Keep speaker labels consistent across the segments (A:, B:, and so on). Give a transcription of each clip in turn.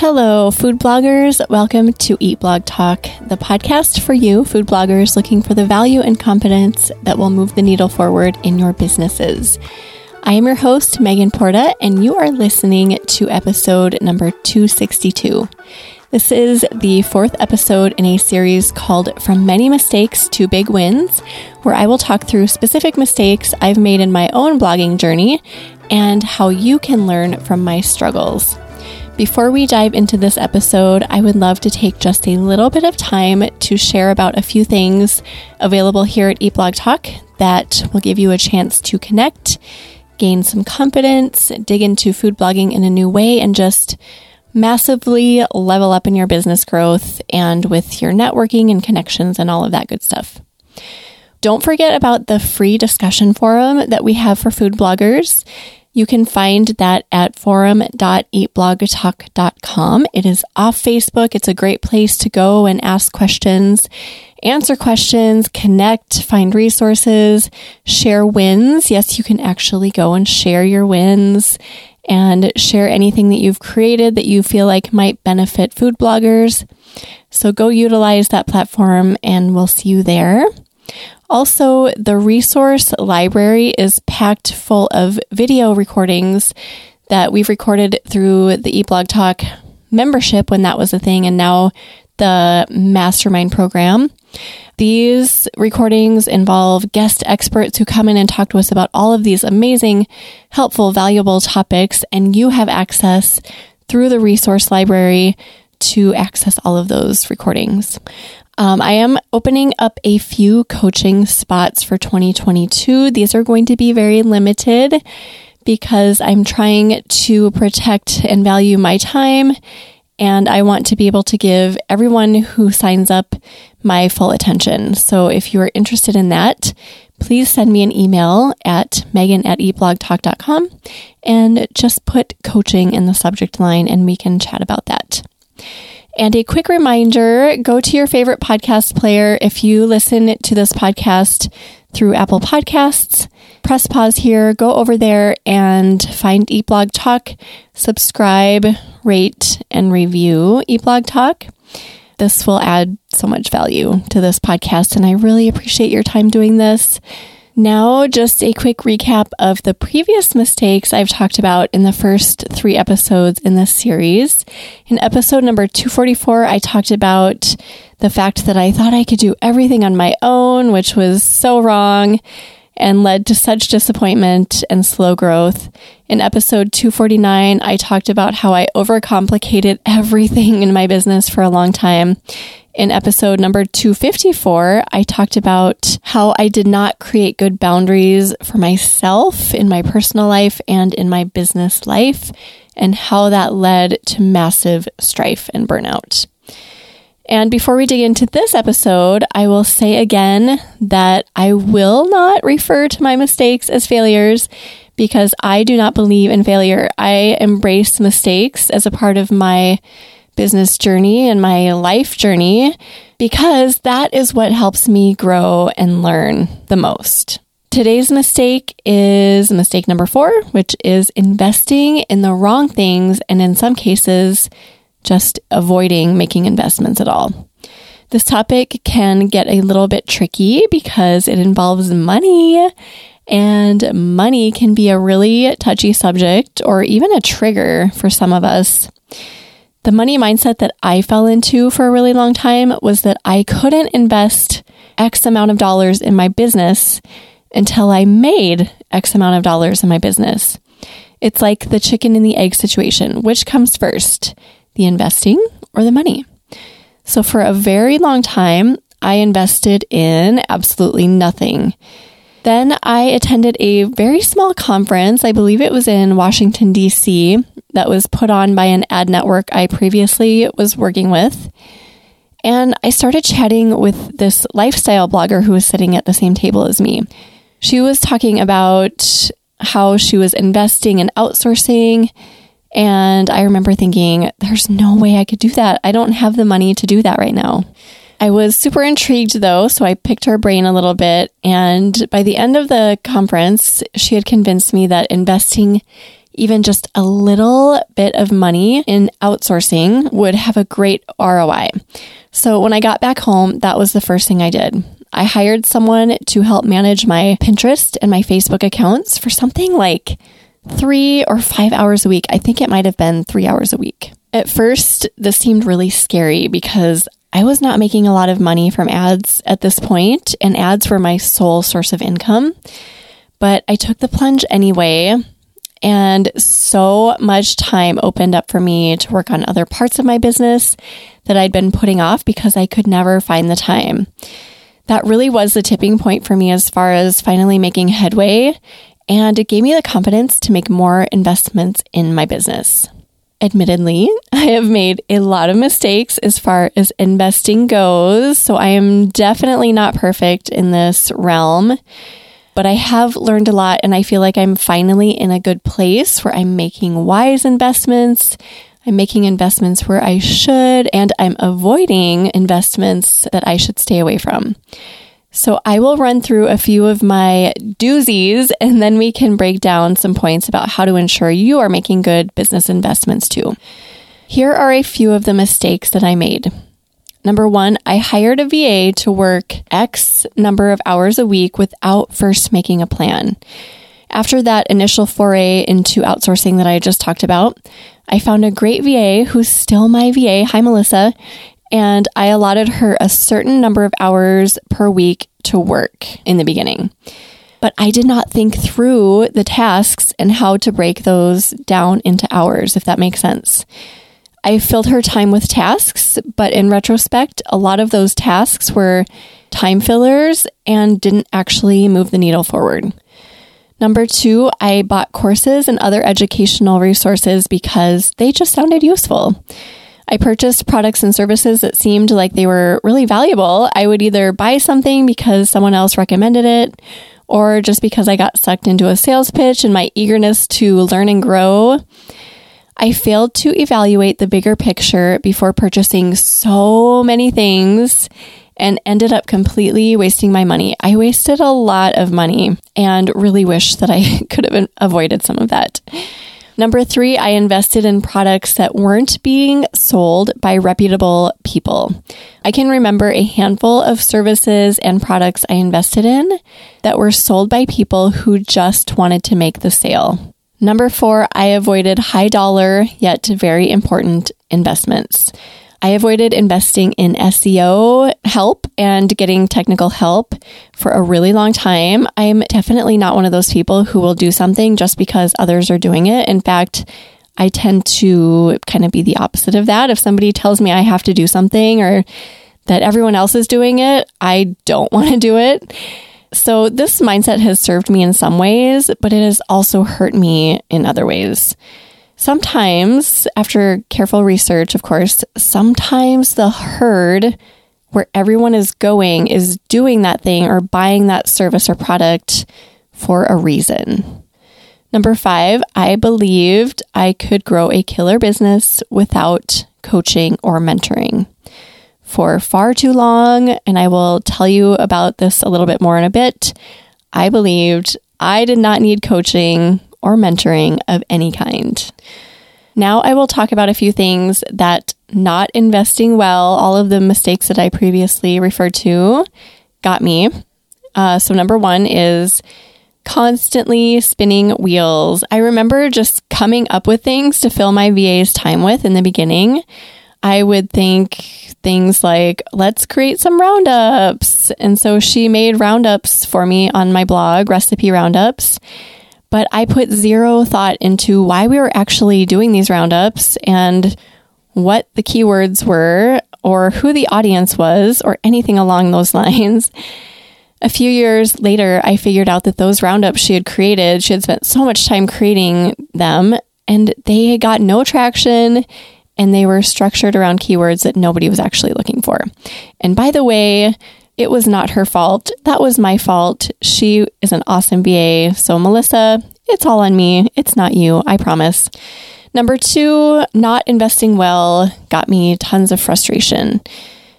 A: Hello, food bloggers. Welcome to Eat Blog Talk, the podcast for you, food bloggers looking for the value and competence that will move the needle forward in your businesses. I am your host, Megan Porta, and you are listening to episode number 262. This is the fourth episode in a series called From Many Mistakes to Big Wins, where I will talk through specific mistakes I've made in my own blogging journey and how you can learn from my struggles. Before we dive into this episode, I would love to take just a little bit of time to share about a few things available here at Eat Blog Talk that will give you a chance to connect, gain some confidence, dig into food blogging in a new way, and just massively level up in your business growth and with your networking and connections and all of that good stuff. Don't forget about the free discussion forum that we have for food bloggers. You can find that at forum.eatblogtalk.com. It is off Facebook. It's a great place to go and ask questions, answer questions, connect, find resources, share wins. Yes, you can actually go and share your wins and share anything that you've created that you feel like might benefit food bloggers. So go utilize that platform and we'll see you there. Also, the resource library is packed full of video recordings that we've recorded through the Eat Blog Talk membership when that was a thing, and now the mastermind program. These recordings involve guest experts who come in and talk to us about all of these amazing, helpful, valuable topics, and you have access through the resource library to access all of those recordings. Um, I am opening up a few coaching spots for 2022. These are going to be very limited because I'm trying to protect and value my time and I want to be able to give everyone who signs up my full attention. So if you are interested in that, please send me an email at megan at eatblogtalk.com and just put coaching in the subject line and we can chat about that. And a quick reminder go to your favorite podcast player. If you listen to this podcast through Apple Podcasts, press pause here, go over there and find Eat Blog Talk, subscribe, rate, and review Eat Blog Talk. This will add so much value to this podcast, and I really appreciate your time doing this. Now, just a quick recap of the previous mistakes I've talked about in the first three episodes in this series. In episode number 244, I talked about the fact that I thought I could do everything on my own, which was so wrong and led to such disappointment and slow growth. In episode 249, I talked about how I overcomplicated everything in my business for a long time in episode number 254, I talked about how I did not create good boundaries for myself in my personal life and in my business life, and how that led to massive strife and burnout. And before we dig into this episode, I will say again that I will not refer to my mistakes as failures because I do not believe in failure. I embrace mistakes as a part of my business journey and my life journey because that is what helps me grow and learn the most. Today's mistake is mistake number four, which is investing in the wrong things and in some cases, just avoiding making investments at all. This topic can get a little bit tricky because it involves money and money can be a really touchy subject or even a trigger for some of us. The money mindset that I fell into for a really long time was that I couldn't invest X amount of dollars in my business until I made X amount of dollars in my business. It's like the chicken and the egg situation. Which comes first, the investing or the money? So for a very long time, I invested in absolutely nothing. Then I attended a very small conference. I believe it was in Washington, D.C., that was put on by an ad network I previously was working with. And I started chatting with this lifestyle blogger who was sitting at the same table as me. She was talking about how she was investing in outsourcing. And I remember thinking, there's no way I could do that. I don't have the money to do that right now. I was super intrigued though, so I picked her brain a little bit. And by the end of the conference, she had convinced me that investing even just a little bit of money in outsourcing would have a great ROI. So when I got back home, that was the first thing I did. I hired someone to help manage my Pinterest and my Facebook accounts for something like three or five hours a week. I think it might have been three hours a week. At first, this seemed really scary because I was not making a lot of money from ads at this point, and ads were my sole source of income. But I took the plunge anyway, and so much time opened up for me to work on other parts of my business that I'd been putting off because I could never find the time. That really was the tipping point for me as far as finally making headway, and it gave me the confidence to make more investments in my business. Admittedly, I have made a lot of mistakes as far as investing goes, so I am definitely not perfect in this realm but I have learned a lot and I feel like I'm finally in a good place where I'm making wise investments. I'm making investments where I should, and I'm avoiding investments that I should stay away from. So I will run through a few of my doozies and then we can break down some points about how to ensure you are making good business investments too. Here are a few of the mistakes that I made. Number one, I hired a VA to work X number of hours a week without first making a plan. After that initial foray into outsourcing that I just talked about, I found a great VA who's still my VA. Hi, Melissa. And I allotted her a certain number of hours per week to work in the beginning. But I did not think through the tasks and how to break those down into hours, if that makes sense. I filled her time with tasks, but in retrospect, a lot of those tasks were time fillers and didn't actually move the needle forward. Number two, I bought courses and other educational resources because they just sounded useful. I purchased products and services that seemed like they were really valuable. I would either buy something because someone else recommended it or just because I got sucked into a sales pitch and my eagerness to learn and grow. I failed to evaluate the bigger picture before purchasing so many things and ended up completely wasting my money. I wasted a lot of money and really wish that I could have avoided some of that. Number three, I invested in products that weren't being sold by reputable people. I can remember a handful of services and products I invested in that were sold by people who just wanted to make the sale. Number four, I avoided high dollar yet very important investments. I avoided investing in SEO help and getting technical help for a really long time. I'm definitely not one of those people who will do something just because others are doing it. In fact, I tend to kind of be the opposite of that. If somebody tells me I have to do something or that everyone else is doing it, I don't want to do it. So, this mindset has served me in some ways, but it has also hurt me in other ways. Sometimes, after careful research, of course, sometimes the herd where everyone is going is doing that thing or buying that service or product for a reason. Number five, I believed I could grow a killer business without coaching or mentoring for far too long. And I will tell you about this a little bit more in a bit. I believed I did not need coaching or mentoring of any kind. Now I will talk about a few things that not investing well, all of the mistakes that I previously referred to, got me. Uh, so, number one is constantly spinning wheels. I remember just coming up with things to fill my VA's time with in the beginning. I would think things like, let's create some roundups. And so she made roundups for me on my blog, recipe roundups. But I put zero thought into why we were actually doing these roundups and what the keywords were or who the audience was or anything along those lines. A few years later, I figured out that those roundups she had created, she had spent so much time creating them and they got no traction and they were structured around keywords that nobody was actually looking for. And by the way, it was not her fault. That was my fault. She is an awesome VA. So, Melissa, it's all on me. It's not you, I promise. Number two, not investing well got me tons of frustration.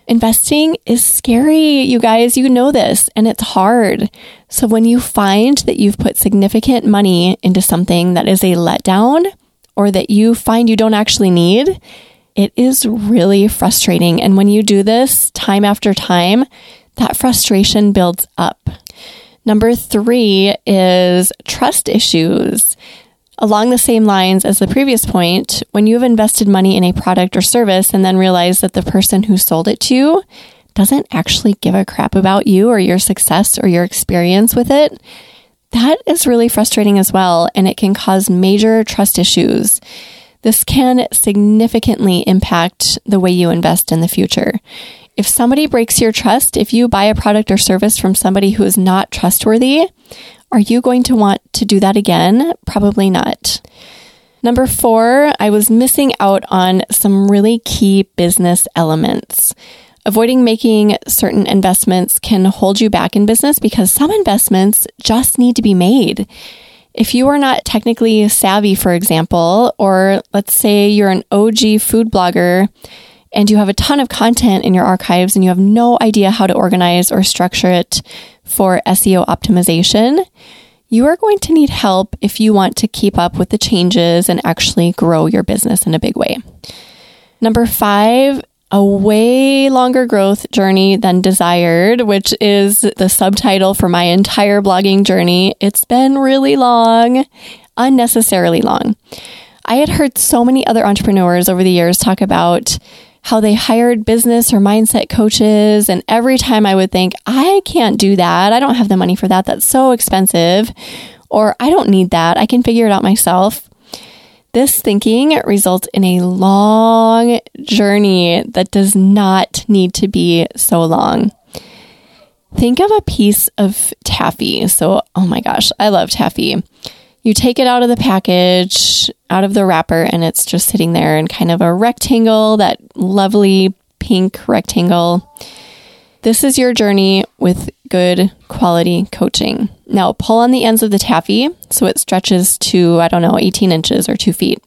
A: Investing is scary, you guys. You know this, and it's hard. So when you find that you've put significant money into something that is a letdown or that you find you don't actually need, it is really frustrating. And when you do this time after time, that frustration builds up. Number three is trust issues. Along the same lines as the previous point, when you have invested money in a product or service and then realize that the person who sold it to you doesn't actually give a crap about you or your success or your experience with it, that is really frustrating as well. And it can cause major trust issues. This can significantly impact the way you invest in the future. If somebody breaks your trust, if you buy a product or service from somebody who is not trustworthy, are you going to want to do that again? Probably not. Number four, I was missing out on some really key business elements. Avoiding making certain investments can hold you back in business because some investments just need to be made. If you are not technically savvy, for example, or let's say you're an OG food blogger and you have a ton of content in your archives and you have no idea how to organize or structure it for SEO optimization, you are going to need help if you want to keep up with the changes and actually grow your business in a big way. Number five, a way longer growth journey than desired, which is the subtitle for my entire blogging journey. It's been really long, unnecessarily long. I had heard so many other entrepreneurs over the years talk about how they hired business or mindset coaches. And every time I would think, I can't do that. I don't have the money for that. That's so expensive. Or I don't need that. I can figure it out myself. This thinking results in a long journey that does not need to be so long. Think of a piece of taffy. So, oh my gosh, I love taffy you take it out of the package, out of the wrapper, and it's just sitting there in kind of a rectangle, that lovely pink rectangle. This is your journey with good quality coaching. Now, pull on the ends of the taffy so it stretches to, I don't know, 18 inches or two feet.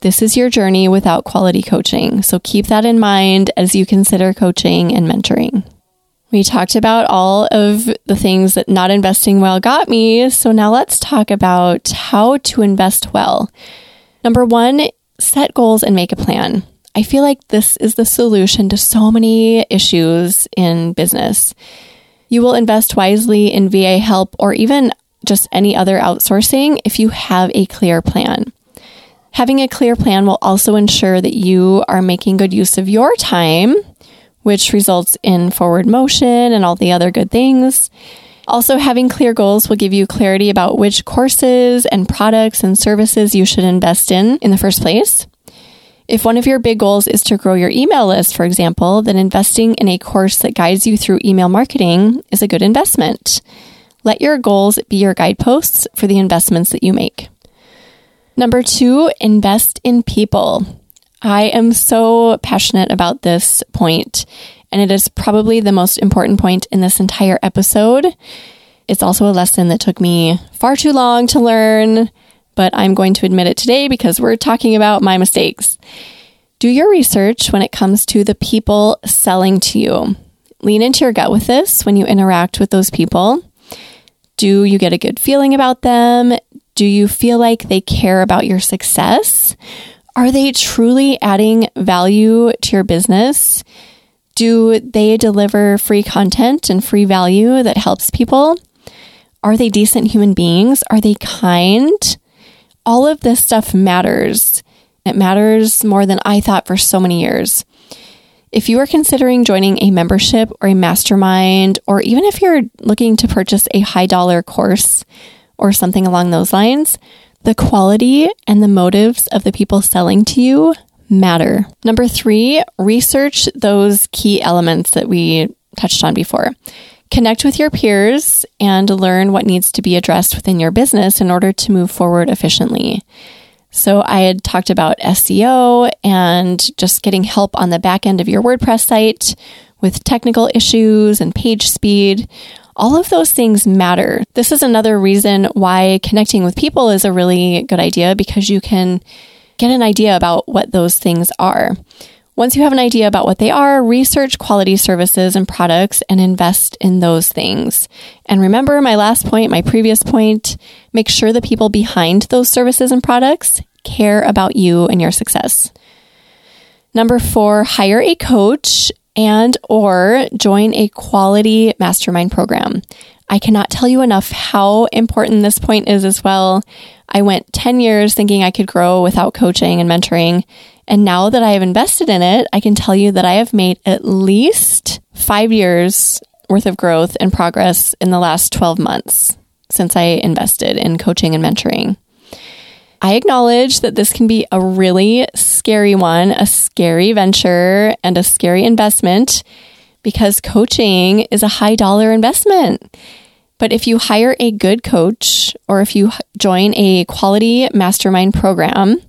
A: This is your journey without quality coaching. So keep that in mind as you consider coaching and mentoring. We talked about all of the things that not investing well got me. So now let's talk about how to invest well. Number one, set goals and make a plan. I feel like this is the solution to so many issues in business. You will invest wisely in VA help or even just any other outsourcing if you have a clear plan. Having a clear plan will also ensure that you are making good use of your time which results in forward motion and all the other good things. Also, having clear goals will give you clarity about which courses and products and services you should invest in in the first place. If one of your big goals is to grow your email list, for example, then investing in a course that guides you through email marketing is a good investment. Let your goals be your guideposts for the investments that you make. Number two, invest in people. I am so passionate about this point, and it is probably the most important point in this entire episode. It's also a lesson that took me far too long to learn, but I'm going to admit it today because we're talking about my mistakes. Do your research when it comes to the people selling to you. Lean into your gut with this when you interact with those people. Do you get a good feeling about them? Do you feel like they care about your success? Are they truly adding value to your business? Do they deliver free content and free value that helps people? Are they decent human beings? Are they kind? All of this stuff matters. It matters more than I thought for so many years. If you are considering joining a membership or a mastermind, or even if you're looking to purchase a high dollar course or something along those lines, the quality and the motives of the people selling to you matter. Number three, research those key elements that we touched on before. Connect with your peers and learn what needs to be addressed within your business in order to move forward efficiently. So, I had talked about SEO and just getting help on the back end of your WordPress site with technical issues and page speed. All of those things matter. This is another reason why connecting with people is a really good idea because you can get an idea about what those things are. Once you have an idea about what they are, research quality services and products and invest in those things. And remember my last point, my previous point, make sure the people behind those services and products care about you and your success. Number four, hire a coach and or join a quality mastermind program. I cannot tell you enough how important this point is as well. I went 10 years thinking I could grow without coaching and mentoring. And now that I have invested in it, I can tell you that I have made at least five years worth of growth and progress in the last 12 months since I invested in coaching and mentoring. I acknowledge that this can be a really scary one, a scary venture, and a scary investment because coaching is a high dollar investment. But if you hire a good coach or if you join a quality mastermind program,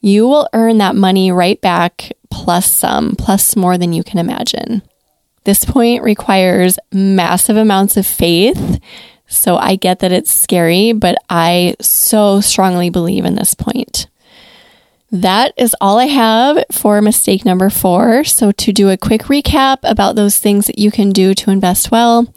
A: you will earn that money right back plus some, plus more than you can imagine. This point requires massive amounts of faith so I get that it's scary, but I so strongly believe in this point. That is all I have for mistake number four. So, to do a quick recap about those things that you can do to invest well,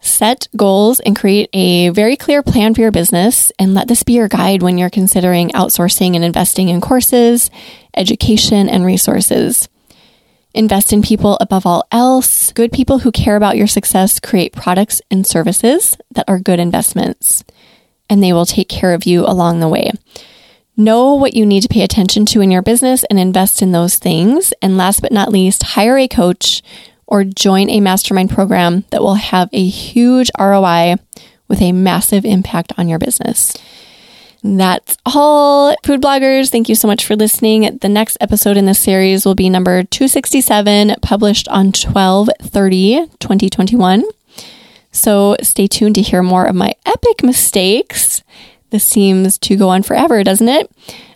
A: set goals and create a very clear plan for your business, and let this be your guide when you're considering outsourcing and investing in courses, education, and resources. Invest in people above all else. Good people who care about your success create products and services that are good investments, and they will take care of you along the way. Know what you need to pay attention to in your business and invest in those things. And last but not least, hire a coach or join a mastermind program that will have a huge ROI with a massive impact on your business. That's all, food bloggers. Thank you so much for listening. The next episode in this series will be number 267, published on 12 30 2021. So stay tuned to hear more of my epic mistakes. This seems to go on forever, doesn't it?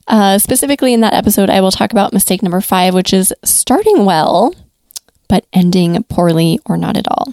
A: Uh, specifically, in that episode, I will talk about mistake number five, which is starting well, but ending poorly or not at all.